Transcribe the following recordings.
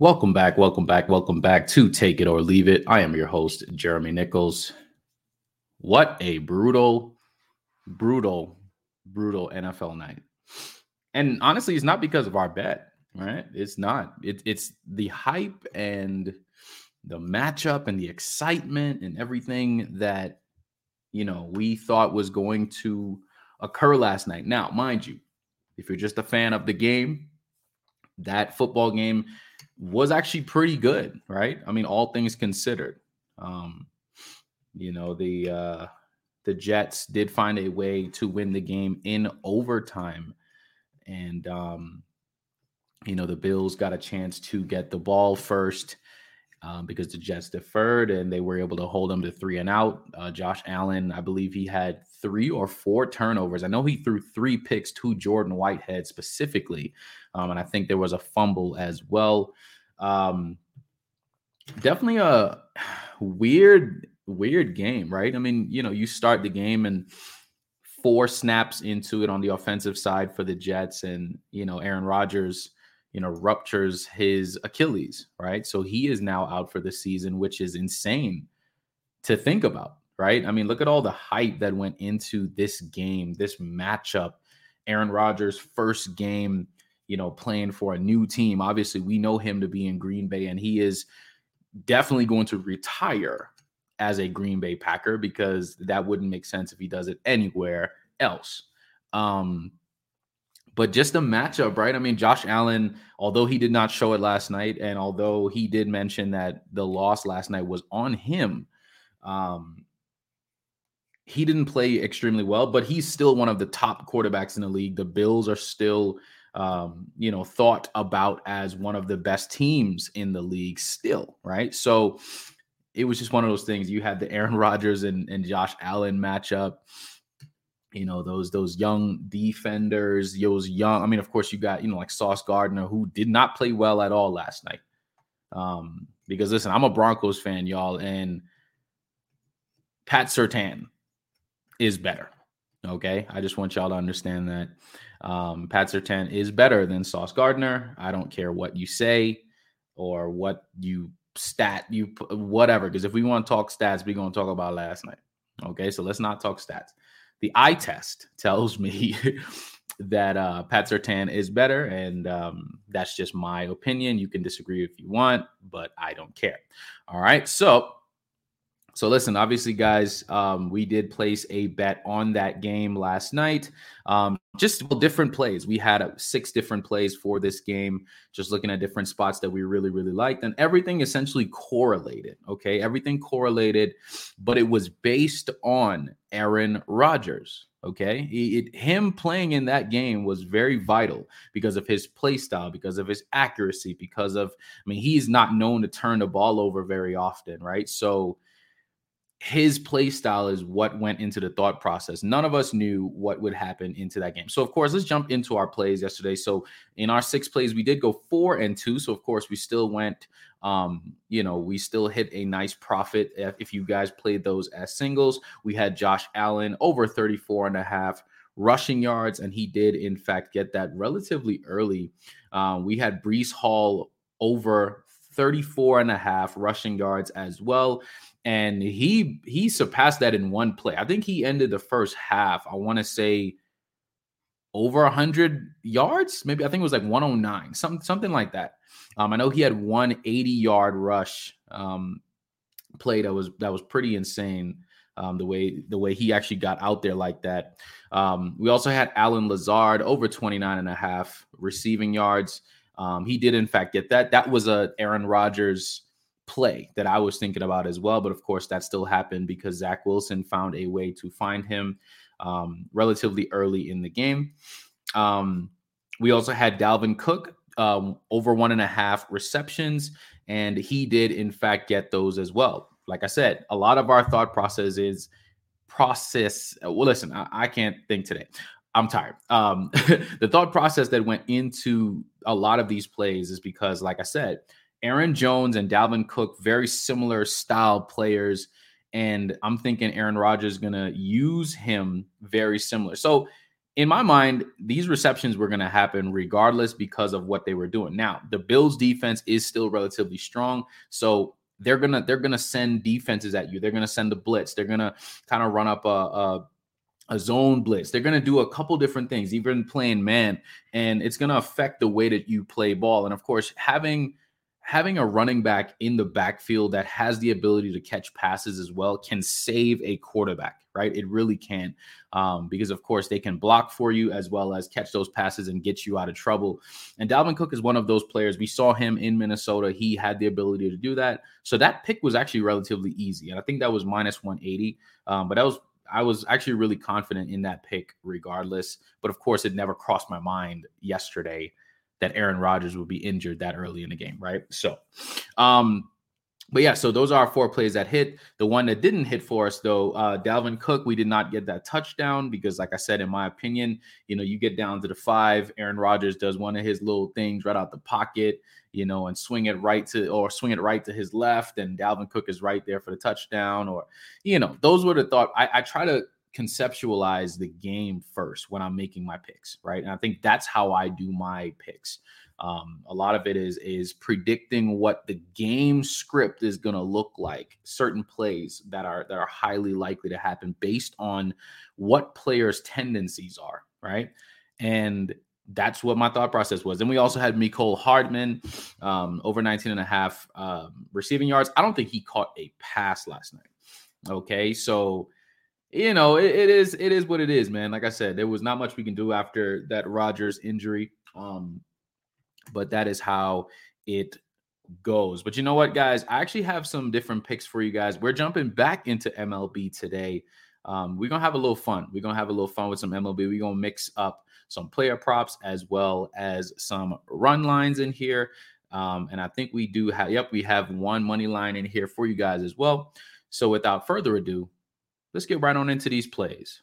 Welcome back, welcome back, welcome back to Take It or Leave It. I am your host, Jeremy Nichols. What a brutal, brutal, brutal NFL night. And honestly, it's not because of our bet, right? It's not. It, it's the hype and the matchup and the excitement and everything that, you know, we thought was going to occur last night. Now, mind you, if you're just a fan of the game, that football game was actually pretty good, right? I mean, all things considered. Um, you know, the uh the Jets did find a way to win the game in overtime. And um, you know, the Bills got a chance to get the ball first um, because the Jets deferred and they were able to hold them to three and out. Uh, Josh Allen, I believe he had three or four turnovers. I know he threw three picks to Jordan Whitehead specifically, um, and I think there was a fumble as well. Um, definitely a weird, weird game, right? I mean, you know, you start the game and four snaps into it on the offensive side for the Jets, and you know, Aaron Rodgers, you know, ruptures his Achilles, right? So he is now out for the season, which is insane to think about, right? I mean, look at all the hype that went into this game, this matchup. Aaron Rodgers' first game you know, playing for a new team. Obviously, we know him to be in Green Bay, and he is definitely going to retire as a Green Bay Packer because that wouldn't make sense if he does it anywhere else. Um, but just a matchup, right? I mean, Josh Allen, although he did not show it last night, and although he did mention that the loss last night was on him, um, he didn't play extremely well, but he's still one of the top quarterbacks in the league. The Bills are still um, you know, thought about as one of the best teams in the league still, right? So it was just one of those things. You had the Aaron Rodgers and, and Josh Allen matchup. You know, those those young defenders, those young, I mean, of course, you got, you know, like Sauce Gardner, who did not play well at all last night. Um, because listen, I'm a Broncos fan, y'all, and Pat Surtain is better. Okay. I just want y'all to understand that. Um, Pat Surtain is better than Sauce Gardner. I don't care what you say or what you stat you whatever. Because if we want to talk stats, we're going to talk about last night. Okay, so let's not talk stats. The eye test tells me that uh, Pat Surtain is better, and um, that's just my opinion. You can disagree if you want, but I don't care. All right, so so listen, obviously, guys, um, we did place a bet on that game last night. Um, just well, different plays. We had uh, six different plays for this game, just looking at different spots that we really, really liked, and everything essentially correlated. Okay, everything correlated, but it was based on Aaron Rodgers. Okay, it, him playing in that game was very vital because of his play style, because of his accuracy, because of I mean, he's not known to turn the ball over very often, right? So his play style is what went into the thought process. None of us knew what would happen into that game. So, of course, let's jump into our plays yesterday. So, in our six plays, we did go four and two. So, of course, we still went, um, you know, we still hit a nice profit if, you guys played those as singles. We had Josh Allen over 34 and a half rushing yards, and he did, in fact, get that relatively early. Um, we had Breece Hall over 34 and a half rushing yards as well. And he he surpassed that in one play. I think he ended the first half. I want to say over 100 yards maybe i think it was like 109 something something like that um, i know he had one 80 yard rush um, play that was that was pretty insane um, the way the way he actually got out there like that um, we also had Allen Lazard over 29 and a half receiving yards um, he did in fact get that that was a aaron rodgers play that i was thinking about as well but of course that still happened because zach wilson found a way to find him um, relatively early in the game. Um, we also had Dalvin Cook um, over one and a half receptions, and he did in fact get those as well. Like I said, a lot of our thought process is process. Well, listen, I, I can't think today. I'm tired. Um, the thought process that went into a lot of these plays is because, like I said, Aaron Jones and Dalvin Cook, very similar style players and I'm thinking Aaron Rodgers is going to use him very similar. So, in my mind, these receptions were going to happen regardless because of what they were doing. Now, the Bills defense is still relatively strong, so they're gonna they're gonna send defenses at you. They're gonna send the blitz. They're gonna kind of run up a, a a zone blitz. They're going to do a couple different things, even playing man, and it's going to affect the way that you play ball. And of course, having having a running back in the backfield that has the ability to catch passes as well can save a quarterback, right? It really can. Um, because, of course, they can block for you as well as catch those passes and get you out of trouble. And Dalvin Cook is one of those players. We saw him in Minnesota. He had the ability to do that. So that pick was actually relatively easy. And I think that was minus 180. Um, but that was I was actually really confident in that pick regardless. But of course, it never crossed my mind yesterday that Aaron Rodgers would be injured that early in the game, right? So, um, but yeah, so those are our four plays that hit. The one that didn't hit for us, though, uh, Dalvin Cook, we did not get that touchdown because, like I said, in my opinion, you know, you get down to the five, Aaron Rodgers does one of his little things right out the pocket, you know, and swing it right to or swing it right to his left, and Dalvin Cook is right there for the touchdown, or you know, those were the thought. I, I try to conceptualize the game first when I'm making my picks, right? And I think that's how I do my picks. Um, a lot of it is is predicting what the game script is going to look like, certain plays that are that are highly likely to happen based on what players' tendencies are, right? And that's what my thought process was. Then we also had Mecole Hardman um, over 19 and a half um, receiving yards. I don't think he caught a pass last night. Okay, so you know, it, it is it is what it is, man. Like I said, there was not much we can do after that Rodgers injury. Um, but that is how it goes. But you know what, guys? I actually have some different picks for you guys. We're jumping back into MLB today. Um, we're gonna have a little fun. We're gonna have a little fun with some MLB. We're gonna mix up some player props as well as some run lines in here. Um, and I think we do have, yep, we have one money line in here for you guys as well. So without further ado, let's get right on into these plays.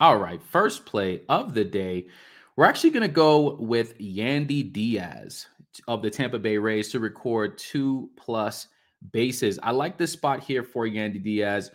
All right, first play of the day. We're actually going to go with Yandy Diaz of the Tampa Bay Rays to record two plus bases. I like this spot here for Yandy Diaz.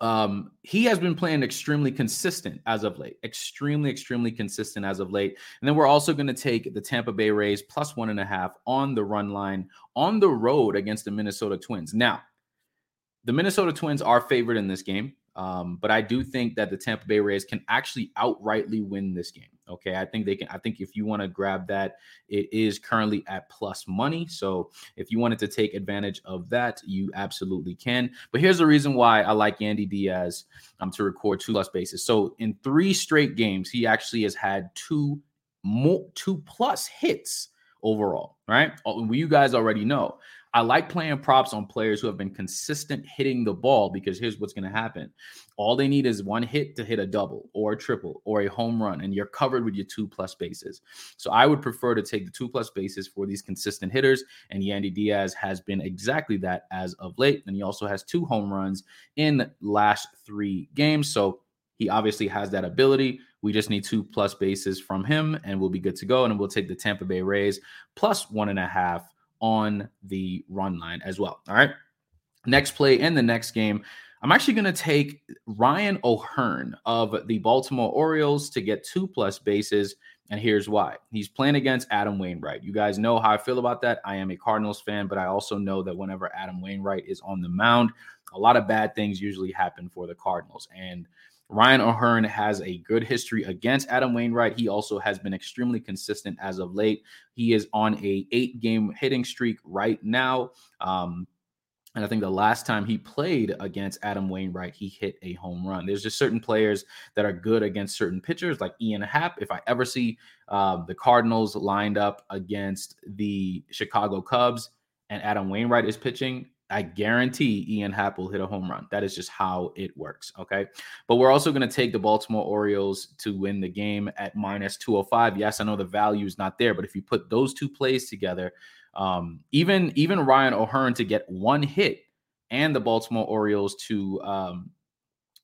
Um, he has been playing extremely consistent as of late, extremely, extremely consistent as of late. And then we're also going to take the Tampa Bay Rays plus one and a half on the run line on the road against the Minnesota Twins. Now, the Minnesota Twins are favored in this game. Um, but I do think that the Tampa Bay Rays can actually outrightly win this game. Okay. I think they can. I think if you want to grab that, it is currently at plus money. So if you wanted to take advantage of that, you absolutely can. But here's the reason why I like Yandy Diaz um, to record two plus bases. So in three straight games, he actually has had two more, two plus hits overall. Right. Oh, you guys already know. I like playing props on players who have been consistent hitting the ball because here's what's going to happen. All they need is one hit to hit a double or a triple or a home run, and you're covered with your two plus bases. So I would prefer to take the two plus bases for these consistent hitters. And Yandy Diaz has been exactly that as of late. And he also has two home runs in last three games. So he obviously has that ability. We just need two plus bases from him, and we'll be good to go. And we'll take the Tampa Bay Rays plus one and a half on the run line as well. All right. Next play in the next game, I'm actually going to take Ryan O'Hearn of the Baltimore Orioles to get two plus bases. And here's why he's playing against Adam Wainwright. You guys know how I feel about that. I am a Cardinals fan, but I also know that whenever Adam Wainwright is on the mound, a lot of bad things usually happen for the Cardinals. And Ryan O'Hearn has a good history against Adam Wainwright. He also has been extremely consistent as of late. He is on a eight game hitting streak right now. Um, and I think the last time he played against Adam Wainwright, he hit a home run. There's just certain players that are good against certain pitchers, like Ian Happ. If I ever see uh, the Cardinals lined up against the Chicago Cubs and Adam Wainwright is pitching, I guarantee Ian Happ will hit a home run. That is just how it works. Okay. But we're also going to take the Baltimore Orioles to win the game at minus 205. Yes, I know the value is not there, but if you put those two plays together, um, even even Ryan O'Hearn to get one hit and the Baltimore Orioles to um,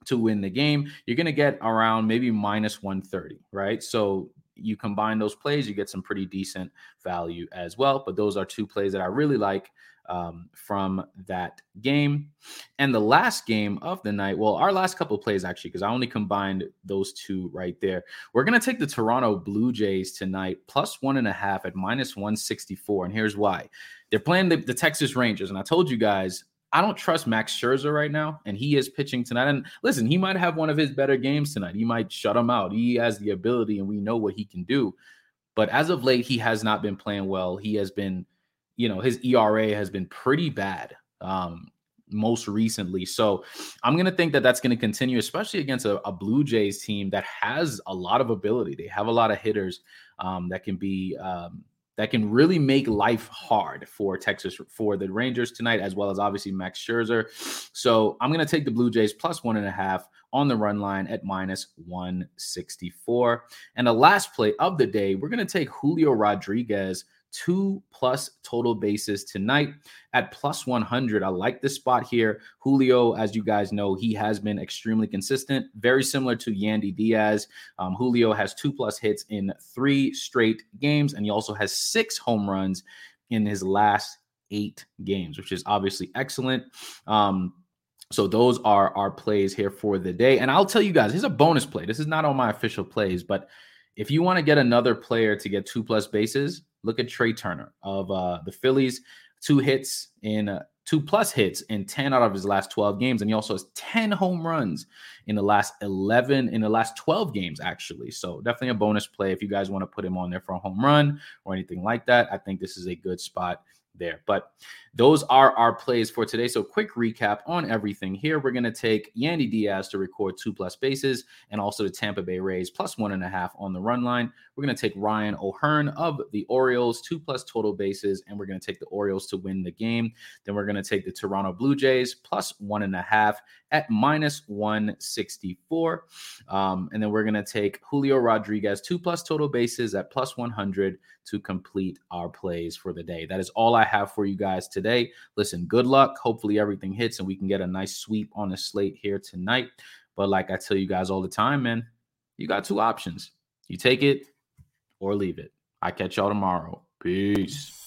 to win the game, you're going to get around maybe minus 130, right? So you combine those plays, you get some pretty decent value as well. But those are two plays that I really like um, from that game. And the last game of the night, well, our last couple plays actually, because I only combined those two right there. We're going to take the Toronto Blue Jays tonight, plus one and a half at minus 164. And here's why they're playing the, the Texas Rangers. And I told you guys, I don't trust Max Scherzer right now, and he is pitching tonight. And listen, he might have one of his better games tonight. He might shut him out. He has the ability, and we know what he can do. But as of late, he has not been playing well. He has been you know, his ERA has been pretty bad um, most recently. So I'm going to think that that's going to continue, especially against a, a, Blue Jays team that has a lot of ability. They have a lot of hitters um, that can be. Um, that can really make life hard for Texas for the Rangers tonight, as well as obviously Max Scherzer. So I'm going to take the Blue Jays plus one and a half on the run line at minus 164. And the last play of the day, we're going to take Julio Rodriguez two plus total bases tonight at plus 100. I like this spot here. Julio, as you guys know, he has been extremely consistent, very similar to Yandy Diaz. Um, Julio has two plus hits in three straight games, and he also has six home runs in his last eight games, which is obviously excellent. Um, so those are our plays here for the day. And I'll tell you guys, here's a bonus play. This is not on my official plays, but if you want to get another player to get two plus bases, look at Trea Turner of uh, the Phillies, two hits in uh, two plus hits in 10 out of his last 12 games. And he also has 10 home runs in the last 11, in the last 12 games, actually. So definitely a bonus play if you guys want to put him on there for a home run or anything like that. I think this is a good spot there. But those are our plays for today. So, quick recap on everything here. We're going to take Yandy Diaz to record two plus bases and also the Tampa Bay Rays plus one and a half on the run line. We're going to take Ryan O'Hearn of the Orioles, two plus total bases, and we're going to take the Orioles to win the game. Then we're going to take the Toronto Blue Jays plus one and a half at minus 164. Um, and then we're going to take Julio Rodriguez, two plus total bases at plus 100 to complete our plays for the day. That is all I have for you guys today. Listen, good luck. Hopefully everything hits and we can get a nice sweep on the slate here tonight. But like I tell you guys all the time, man, you got two options. You take it or leave it. I catch y'all tomorrow. Peace.